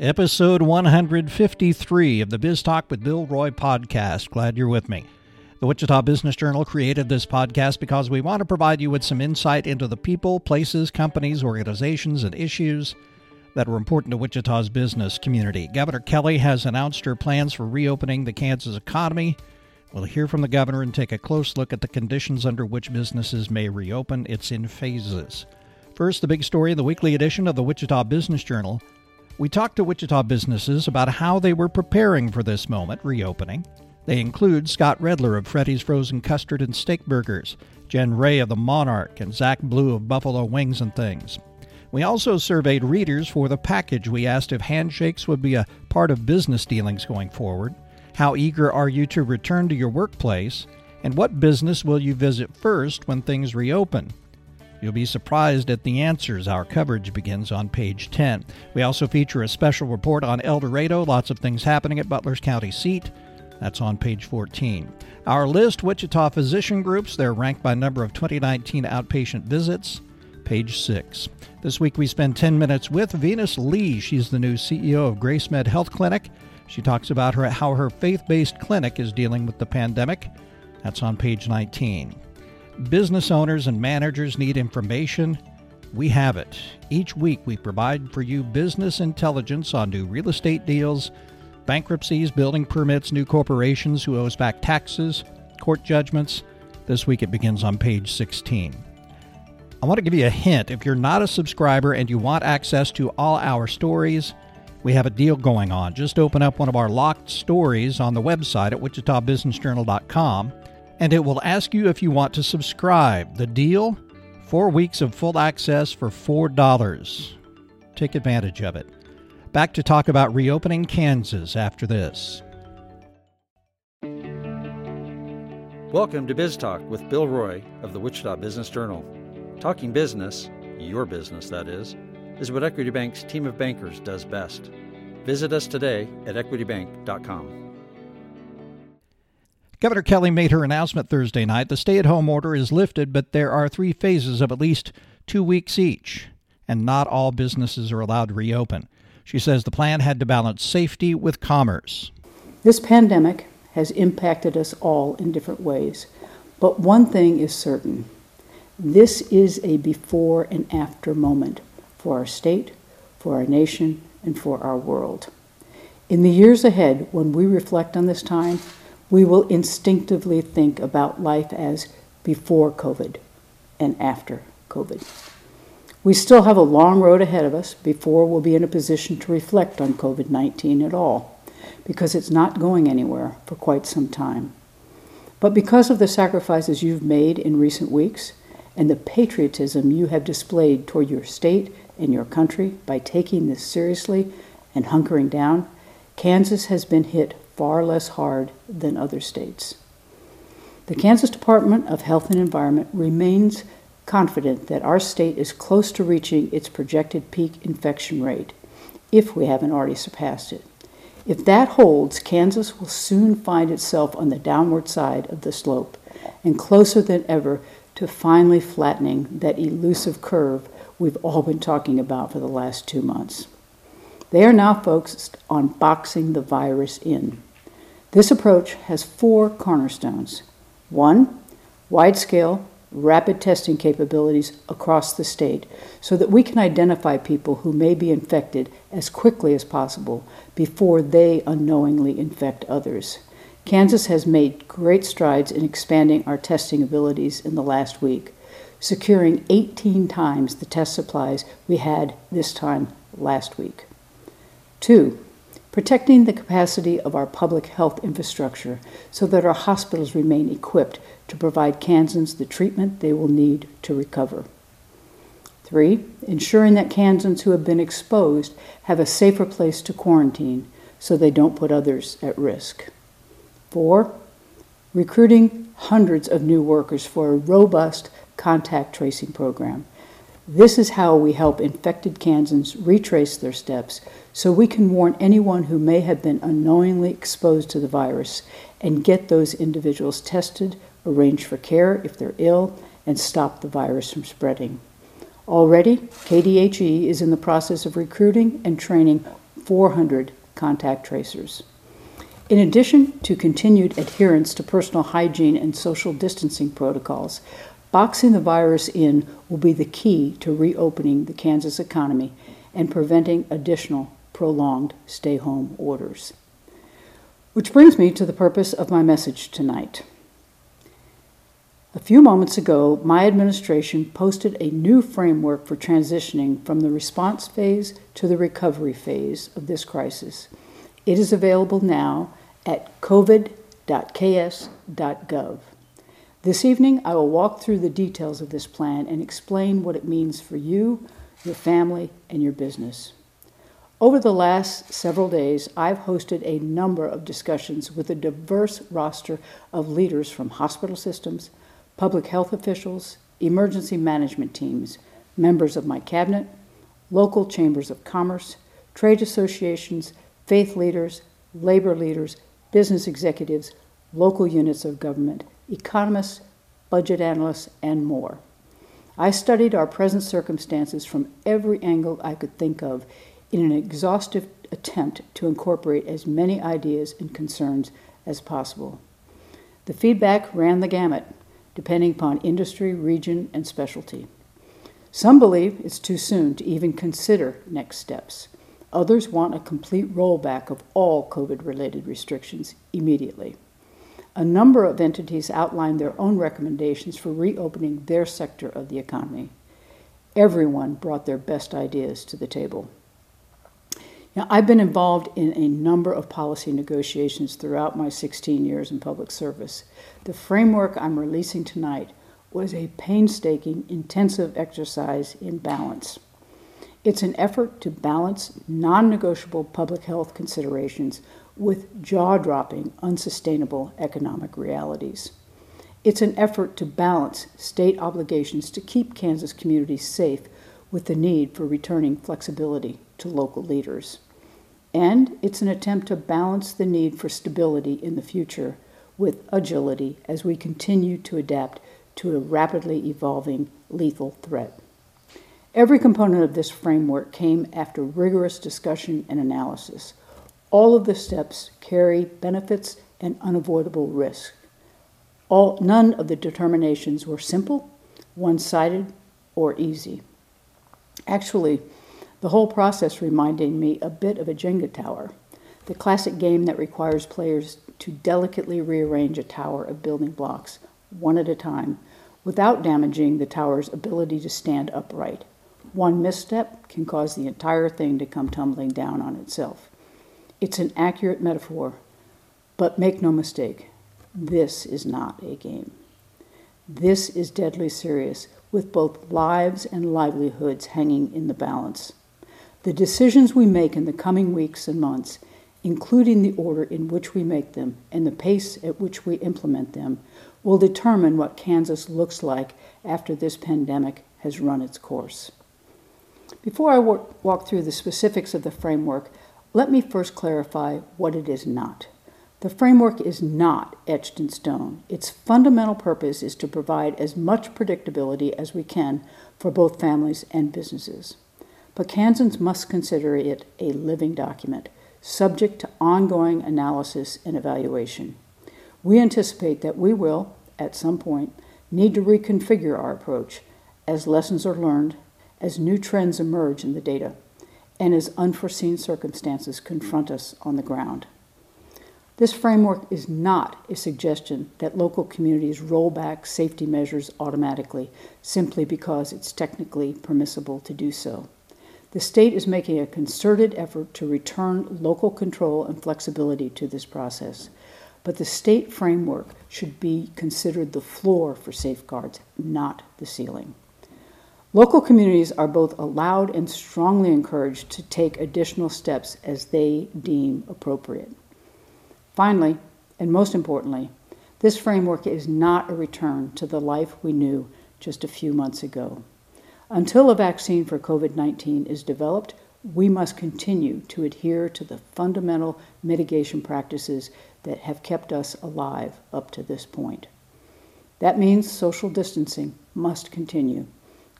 Episode 153 of the Biz Talk with Bill Roy podcast. Glad you're with me. The Wichita Business Journal created this podcast because we want to provide you with some insight into the people, places, companies, organizations, and issues that are important to Wichita's business community. Governor Kelly has announced her plans for reopening the Kansas economy. We'll hear from the governor and take a close look at the conditions under which businesses may reopen. It's in phases. First, the big story in the weekly edition of the Wichita Business Journal. We talked to Wichita businesses about how they were preparing for this moment, reopening. They include Scott Redler of Freddy's Frozen Custard and Steak Burgers, Jen Ray of the Monarch, and Zach Blue of Buffalo Wings and Things. We also surveyed readers for the package. We asked if handshakes would be a part of business dealings going forward. How eager are you to return to your workplace? And what business will you visit first when things reopen? You'll be surprised at the answers. Our coverage begins on page 10. We also feature a special report on El Dorado, lots of things happening at Butler's County seat. That's on page 14. Our list Wichita physician groups, they're ranked by number of 2019 outpatient visits, page 6. This week we spend 10 minutes with Venus Lee. She's the new CEO of Grace Med Health Clinic. She talks about her, how her faith based clinic is dealing with the pandemic. That's on page 19. Business owners and managers need information. We have it. Each week we provide for you business intelligence on new real estate deals bankruptcies, building permits, new corporations who owes back taxes, court judgments. This week it begins on page 16. I want to give you a hint. If you're not a subscriber and you want access to all our stories, we have a deal going on. Just open up one of our locked stories on the website at wichitabusinessjournal.com and it will ask you if you want to subscribe. The deal? Four weeks of full access for $4. Take advantage of it. Back to talk about reopening Kansas after this. Welcome to Biz Talk with Bill Roy of the Wichita Business Journal. Talking business, your business that is, is what Equity Bank's team of bankers does best. Visit us today at equitybank.com. Governor Kelly made her announcement Thursday night. The stay at home order is lifted, but there are three phases of at least two weeks each, and not all businesses are allowed to reopen. She says the plan had to balance safety with commerce. This pandemic has impacted us all in different ways, but one thing is certain this is a before and after moment for our state, for our nation, and for our world. In the years ahead, when we reflect on this time, we will instinctively think about life as before COVID and after COVID. We still have a long road ahead of us before we'll be in a position to reflect on COVID 19 at all, because it's not going anywhere for quite some time. But because of the sacrifices you've made in recent weeks and the patriotism you have displayed toward your state and your country by taking this seriously and hunkering down, Kansas has been hit far less hard than other states. The Kansas Department of Health and Environment remains confident that our state is close to reaching its projected peak infection rate, if we haven't already surpassed it. If that holds, Kansas will soon find itself on the downward side of the slope and closer than ever to finally flattening that elusive curve we've all been talking about for the last two months. They are now focused on boxing the virus in. This approach has four cornerstones. One, wide scale, rapid testing capabilities across the state so that we can identify people who may be infected as quickly as possible before they unknowingly infect others. Kansas has made great strides in expanding our testing abilities in the last week, securing 18 times the test supplies we had this time last week. Two, protecting the capacity of our public health infrastructure so that our hospitals remain equipped to provide Kansans the treatment they will need to recover. Three, ensuring that Kansans who have been exposed have a safer place to quarantine so they don't put others at risk. Four, recruiting hundreds of new workers for a robust contact tracing program this is how we help infected Kansans retrace their steps so we can warn anyone who may have been unknowingly exposed to the virus and get those individuals tested, arrange for care if they're ill, and stop the virus from spreading. Already, KDHE is in the process of recruiting and training 400 contact tracers. In addition to continued adherence to personal hygiene and social distancing protocols, boxing the virus in will be the key to reopening the Kansas economy and preventing additional prolonged stay home orders. Which brings me to the purpose of my message tonight. A few moments ago, my administration posted a new framework for transitioning from the response phase to the recovery phase of this crisis. It is available now at covid.ks.gov. This evening, I will walk through the details of this plan and explain what it means for you, your family, and your business. Over the last several days, I've hosted a number of discussions with a diverse roster of leaders from hospital systems, public health officials, emergency management teams, members of my cabinet, local chambers of commerce, trade associations, faith leaders, labor leaders, business executives, local units of government, economists, budget analysts, and more. I studied our present circumstances from every angle I could think of in an exhaustive attempt to incorporate as many ideas and concerns as possible. The feedback ran the gamut, depending upon industry, region, and specialty. Some believe it's too soon to even consider next steps. Others want a complete rollback of all COVID related restrictions immediately. A number of entities outlined their own recommendations for reopening their sector of the economy. Everyone brought their best ideas to the table. Now, I've been involved in a number of policy negotiations throughout my 16 years in public service. The framework I'm releasing tonight was a painstaking, intensive exercise in balance. It's an effort to balance non negotiable public health considerations with jaw dropping, unsustainable economic realities. It's an effort to balance state obligations to keep Kansas communities safe with the need for returning flexibility to local leaders. And it's an attempt to balance the need for stability in the future with agility as we continue to adapt to a rapidly evolving lethal threat. Every component of this framework came after rigorous discussion and analysis. All of the steps carry benefits and unavoidable risk. All, none of the determinations were simple, one sided, or easy. Actually, the whole process reminded me a bit of a Jenga tower, the classic game that requires players to delicately rearrange a tower of building blocks, one at a time, without damaging the tower's ability to stand upright. One misstep can cause the entire thing to come tumbling down on itself. It's an accurate metaphor, but make no mistake, this is not a game. This is deadly serious, with both lives and livelihoods hanging in the balance. The decisions we make in the coming weeks and months, including the order in which we make them and the pace at which we implement them, will determine what Kansas looks like after this pandemic has run its course. Before I walk through the specifics of the framework, let me first clarify what it is not. The framework is not etched in stone. Its fundamental purpose is to provide as much predictability as we can for both families and businesses but Kansans must consider it a living document, subject to ongoing analysis and evaluation. We anticipate that we will, at some point, need to reconfigure our approach as lessons are learned, as new trends emerge in the data, and as unforeseen circumstances confront us on the ground. This framework is not a suggestion that local communities roll back safety measures automatically simply because it's technically permissible to do so. The state is making a concerted effort to return local control and flexibility to this process. But the state framework should be considered the floor for safeguards, not the ceiling. Local communities are both allowed and strongly encouraged to take additional steps as they deem appropriate. Finally, and most importantly, this framework is not a return to the life we knew just a few months ago. Until a vaccine for COVID 19 is developed, we must continue to adhere to the fundamental mitigation practices that have kept us alive up to this point. That means social distancing must continue.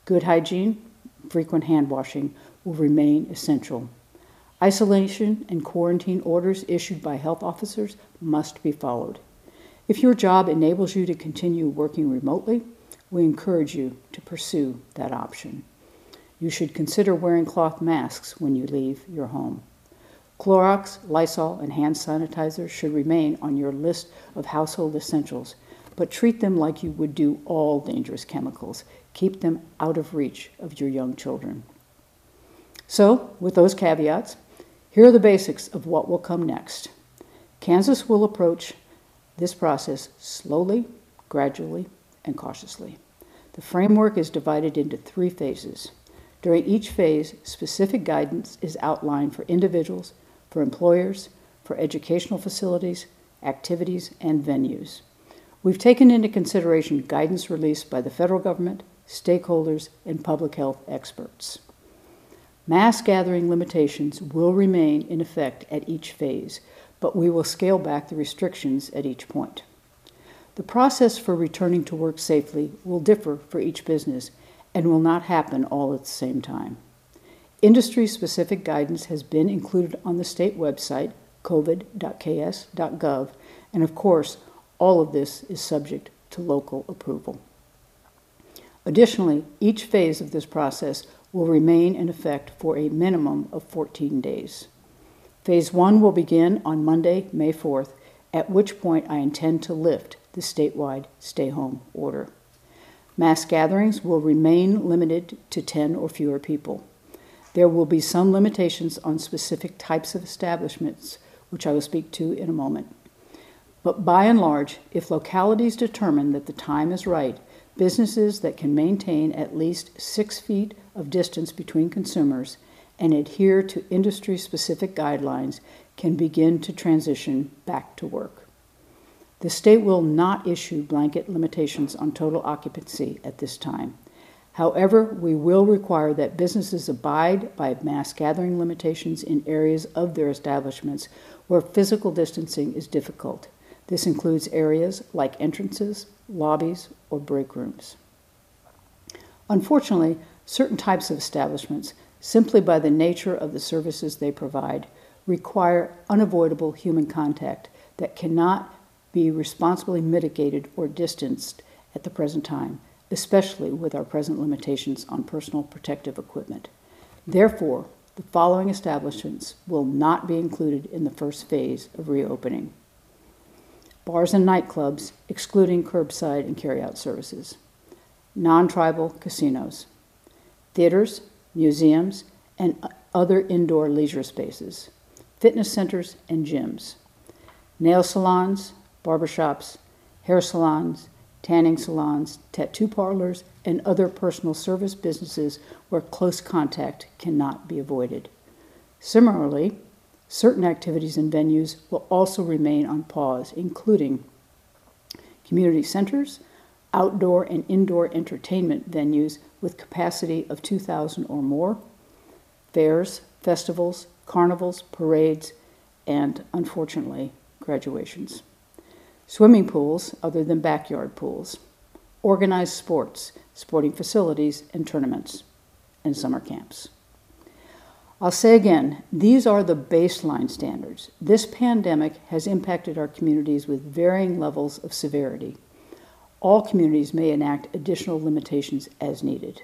Good hygiene, frequent hand washing will remain essential. Isolation and quarantine orders issued by health officers must be followed. If your job enables you to continue working remotely, we encourage you to pursue that option. You should consider wearing cloth masks when you leave your home. Clorox, Lysol, and hand sanitizer should remain on your list of household essentials, but treat them like you would do all dangerous chemicals. Keep them out of reach of your young children. So, with those caveats, here are the basics of what will come next. Kansas will approach this process slowly, gradually, and cautiously. The framework is divided into three phases. During each phase, specific guidance is outlined for individuals, for employers, for educational facilities, activities, and venues. We've taken into consideration guidance released by the federal government, stakeholders, and public health experts. Mass gathering limitations will remain in effect at each phase, but we will scale back the restrictions at each point. The process for returning to work safely will differ for each business and will not happen all at the same time. Industry specific guidance has been included on the state website, covid.ks.gov, and of course, all of this is subject to local approval. Additionally, each phase of this process will remain in effect for a minimum of 14 days. Phase 1 will begin on Monday, May 4th, at which point I intend to lift the statewide stay home order. Mass gatherings will remain limited to 10 or fewer people. There will be some limitations on specific types of establishments, which I will speak to in a moment. But by and large, if localities determine that the time is right, businesses that can maintain at least six feet of distance between consumers and adhere to industry specific guidelines can begin to transition back to work. The state will not issue blanket limitations on total occupancy at this time. However, we will require that businesses abide by mass gathering limitations in areas of their establishments where physical distancing is difficult. This includes areas like entrances, lobbies, or break rooms. Unfortunately, certain types of establishments, simply by the nature of the services they provide, require unavoidable human contact that cannot be responsibly mitigated or distanced at the present time, especially with our present limitations on personal protective equipment. Therefore, the following establishments will not be included in the first phase of reopening bars and nightclubs, excluding curbside and carryout services, non tribal casinos, theaters, museums, and other indoor leisure spaces, fitness centers and gyms, nail salons, barbershops, hair salons, tanning salons, tattoo parlors, and other personal service businesses where close contact cannot be avoided. Similarly, certain activities and venues will also remain on pause, including community centers, outdoor and indoor entertainment venues with capacity of 2,000 or more, fairs, festivals, carnivals, parades, and unfortunately, graduations. Swimming pools other than backyard pools, organized sports, sporting facilities, and tournaments, and summer camps. I'll say again, these are the baseline standards. This pandemic has impacted our communities with varying levels of severity all communities may enact additional limitations as needed.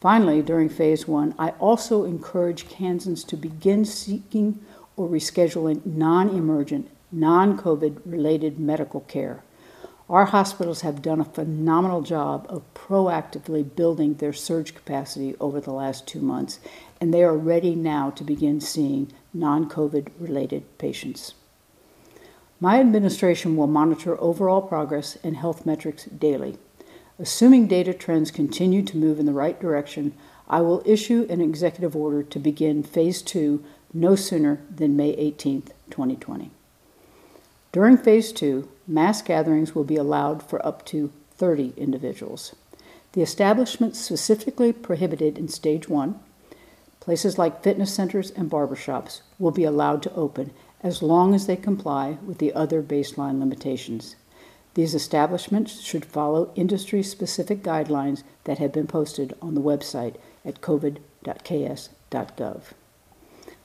Finally, during phase one, I also encourage Kansans to begin seeking or rescheduling non emergent, non COVID related medical care. Our hospitals have done a phenomenal job of proactively building their surge capacity over the last two months, and they are ready now to begin seeing non COVID related patients. My administration will monitor overall progress and health metrics daily. Assuming data trends continue to move in the right direction, I will issue an executive order to begin Phase 2 no sooner than May 18, 2020. During Phase 2, mass gatherings will be allowed for up to 30 individuals. The establishments specifically prohibited in Stage 1, places like fitness centers and barbershops, will be allowed to open as long as they comply with the other baseline limitations. These establishments should follow industry specific guidelines that have been posted on the website at covid.ks.gov.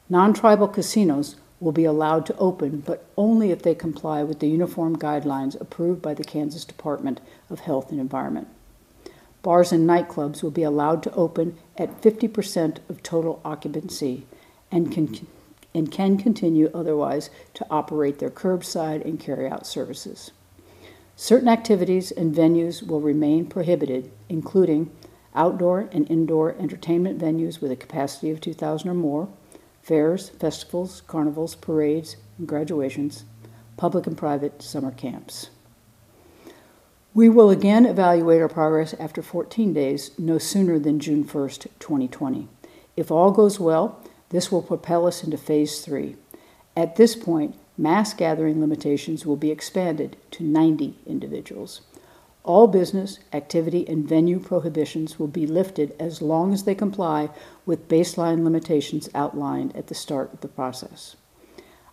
Non tribal casinos will be allowed to open, but only if they comply with the uniform guidelines approved by the Kansas Department of Health and Environment. Bars and nightclubs will be allowed to open at 50% of total occupancy and can, and can continue otherwise to operate their curbside and carry-out services. Certain activities and venues will remain prohibited, including outdoor and indoor entertainment venues with a capacity of 2,000 or more, fairs, festivals, carnivals, parades, and graduations, public and private summer camps. We will again evaluate our progress after 14 days, no sooner than June 1st, 2020. If all goes well, this will propel us into phase three. At this point, mass gathering limitations will be expanded to 90 individuals. All business, activity, and venue prohibitions will be lifted as long as they comply with baseline limitations outlined at the start of the process.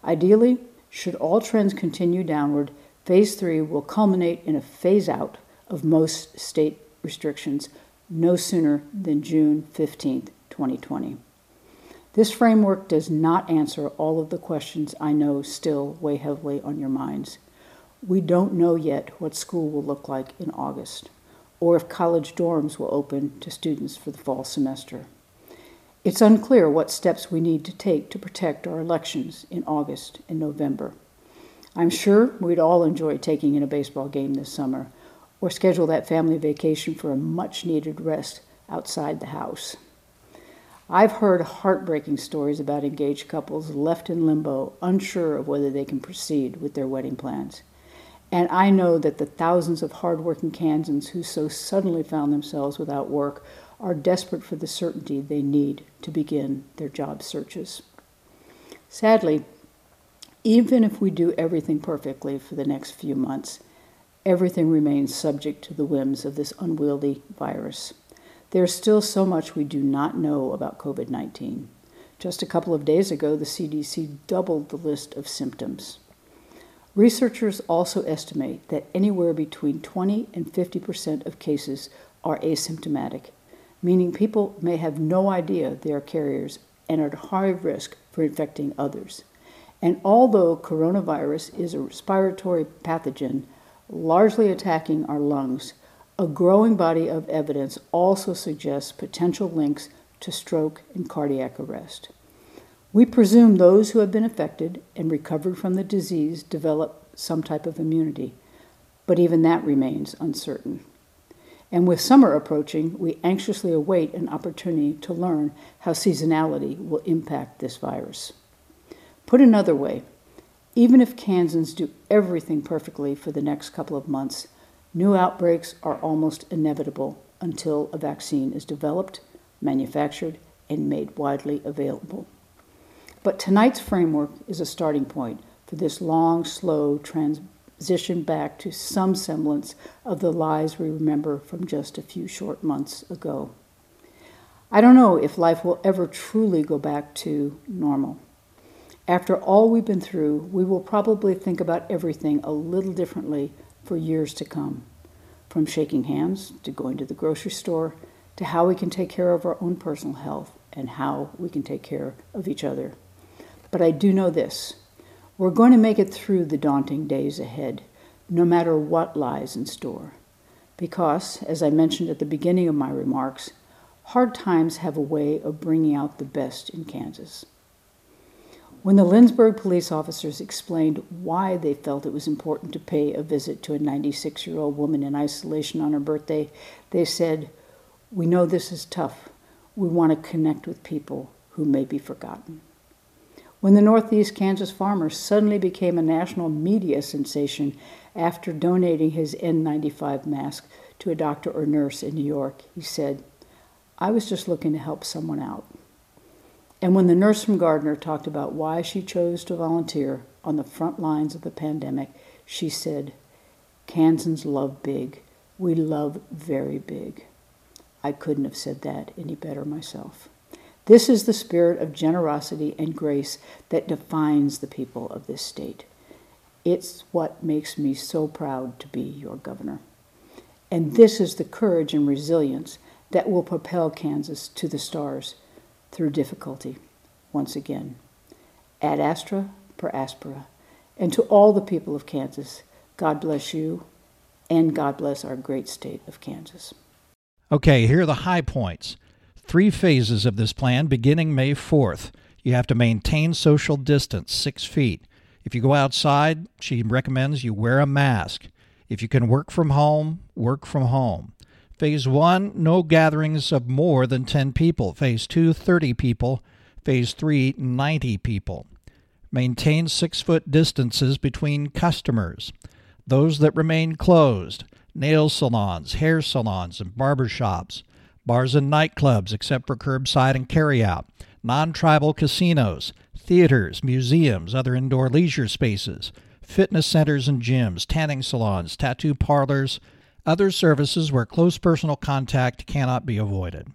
Ideally, should all trends continue downward, phase three will culminate in a phase out of most state restrictions no sooner than June 15, 2020. This framework does not answer all of the questions I know still weigh heavily on your minds. We don't know yet what school will look like in August, or if college dorms will open to students for the fall semester. It's unclear what steps we need to take to protect our elections in August and November. I'm sure we'd all enjoy taking in a baseball game this summer, or schedule that family vacation for a much needed rest outside the house. I've heard heartbreaking stories about engaged couples left in limbo, unsure of whether they can proceed with their wedding plans. And I know that the thousands of hardworking Kansans who so suddenly found themselves without work are desperate for the certainty they need to begin their job searches. Sadly, even if we do everything perfectly for the next few months, everything remains subject to the whims of this unwieldy virus. There's still so much we do not know about COVID 19. Just a couple of days ago, the CDC doubled the list of symptoms. Researchers also estimate that anywhere between 20 and 50 percent of cases are asymptomatic, meaning people may have no idea they are carriers and are at high risk for infecting others. And although coronavirus is a respiratory pathogen largely attacking our lungs, a growing body of evidence also suggests potential links to stroke and cardiac arrest. We presume those who have been affected and recovered from the disease develop some type of immunity, but even that remains uncertain. And with summer approaching, we anxiously await an opportunity to learn how seasonality will impact this virus. Put another way, even if Kansans do everything perfectly for the next couple of months, New outbreaks are almost inevitable until a vaccine is developed, manufactured, and made widely available. But tonight's framework is a starting point for this long, slow transition back to some semblance of the lives we remember from just a few short months ago. I don't know if life will ever truly go back to normal. After all we've been through, we will probably think about everything a little differently for years to come. From shaking hands to going to the grocery store to how we can take care of our own personal health and how we can take care of each other. But I do know this we're going to make it through the daunting days ahead, no matter what lies in store. Because, as I mentioned at the beginning of my remarks, hard times have a way of bringing out the best in Kansas. When the Lindsborg police officers explained why they felt it was important to pay a visit to a 96 year old woman in isolation on her birthday, they said, We know this is tough. We want to connect with people who may be forgotten. When the Northeast Kansas farmer suddenly became a national media sensation after donating his N95 mask to a doctor or nurse in New York, he said, I was just looking to help someone out. And when the nurse from Gardner talked about why she chose to volunteer on the front lines of the pandemic, she said, Kansans love big. We love very big. I couldn't have said that any better myself. This is the spirit of generosity and grace that defines the people of this state. It's what makes me so proud to be your governor. And this is the courage and resilience that will propel Kansas to the stars through difficulty once again. ad astra per aspera. And to all the people of Kansas, God bless you, and God bless our great state of Kansas. Okay, here are the high points. Three phases of this plan beginning May 4th. You have to maintain social distance, six feet. If you go outside, she recommends you wear a mask. If you can work from home, work from home. Phase 1, no gatherings of more than 10 people. Phase 2, 30 people. Phase 3, 90 people. Maintain six foot distances between customers. Those that remain closed nail salons, hair salons, and barber shops, bars and nightclubs except for curbside and carryout, non tribal casinos, theaters, museums, other indoor leisure spaces, fitness centers and gyms, tanning salons, tattoo parlors, other services where close personal contact cannot be avoided.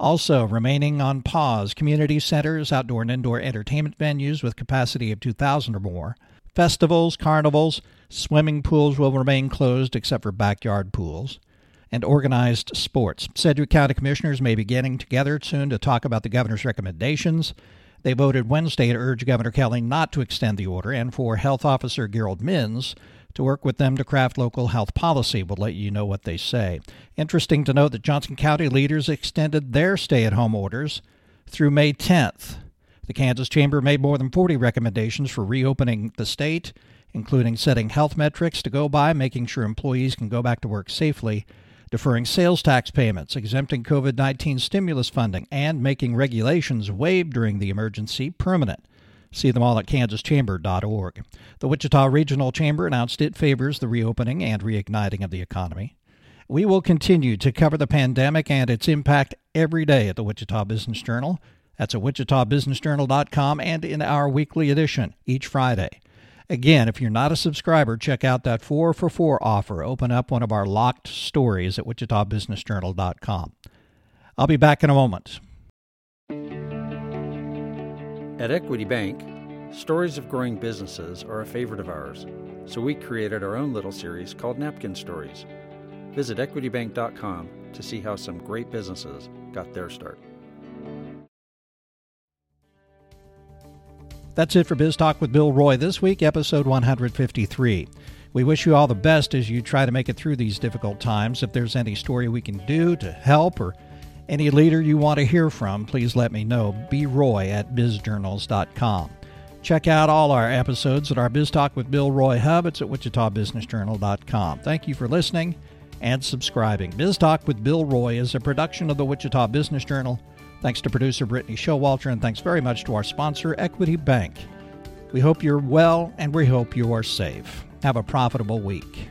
Also, remaining on pause, community centers, outdoor and indoor entertainment venues with capacity of 2,000 or more, festivals, carnivals, swimming pools will remain closed except for backyard pools, and organized sports. Sedgwick County Commissioners may be getting together soon to talk about the governor's recommendations. They voted Wednesday to urge Governor Kelly not to extend the order and for Health Officer Garold Minns to work with them to craft local health policy. We'll let you know what they say. Interesting to note that Johnson County leaders extended their stay at home orders through May 10th. The Kansas Chamber made more than 40 recommendations for reopening the state, including setting health metrics to go by, making sure employees can go back to work safely, deferring sales tax payments, exempting COVID 19 stimulus funding, and making regulations waived during the emergency permanent. See them all at kansaschamber.org. The Wichita Regional Chamber announced it favors the reopening and reigniting of the economy. We will continue to cover the pandemic and its impact every day at the Wichita Business Journal. That's at wichitabusinessjournal.com and in our weekly edition each Friday. Again, if you're not a subscriber, check out that 4 for 4 offer. Open up one of our locked stories at wichitabusinessjournal.com. I'll be back in a moment. At Equity Bank, stories of growing businesses are a favorite of ours, so we created our own little series called Napkin Stories. Visit equitybank.com to see how some great businesses got their start. That's it for Biz Talk with Bill Roy this week, episode 153. We wish you all the best as you try to make it through these difficult times. If there's any story we can do to help or any leader you want to hear from, please let me know. Roy at bizjournals.com. Check out all our episodes at our Biz Talk with Bill Roy hub. It's at wichitabusinessjournal.com. Thank you for listening and subscribing. Biz Talk with Bill Roy is a production of the Wichita Business Journal. Thanks to producer Brittany Showalter, and thanks very much to our sponsor, Equity Bank. We hope you're well and we hope you are safe. Have a profitable week.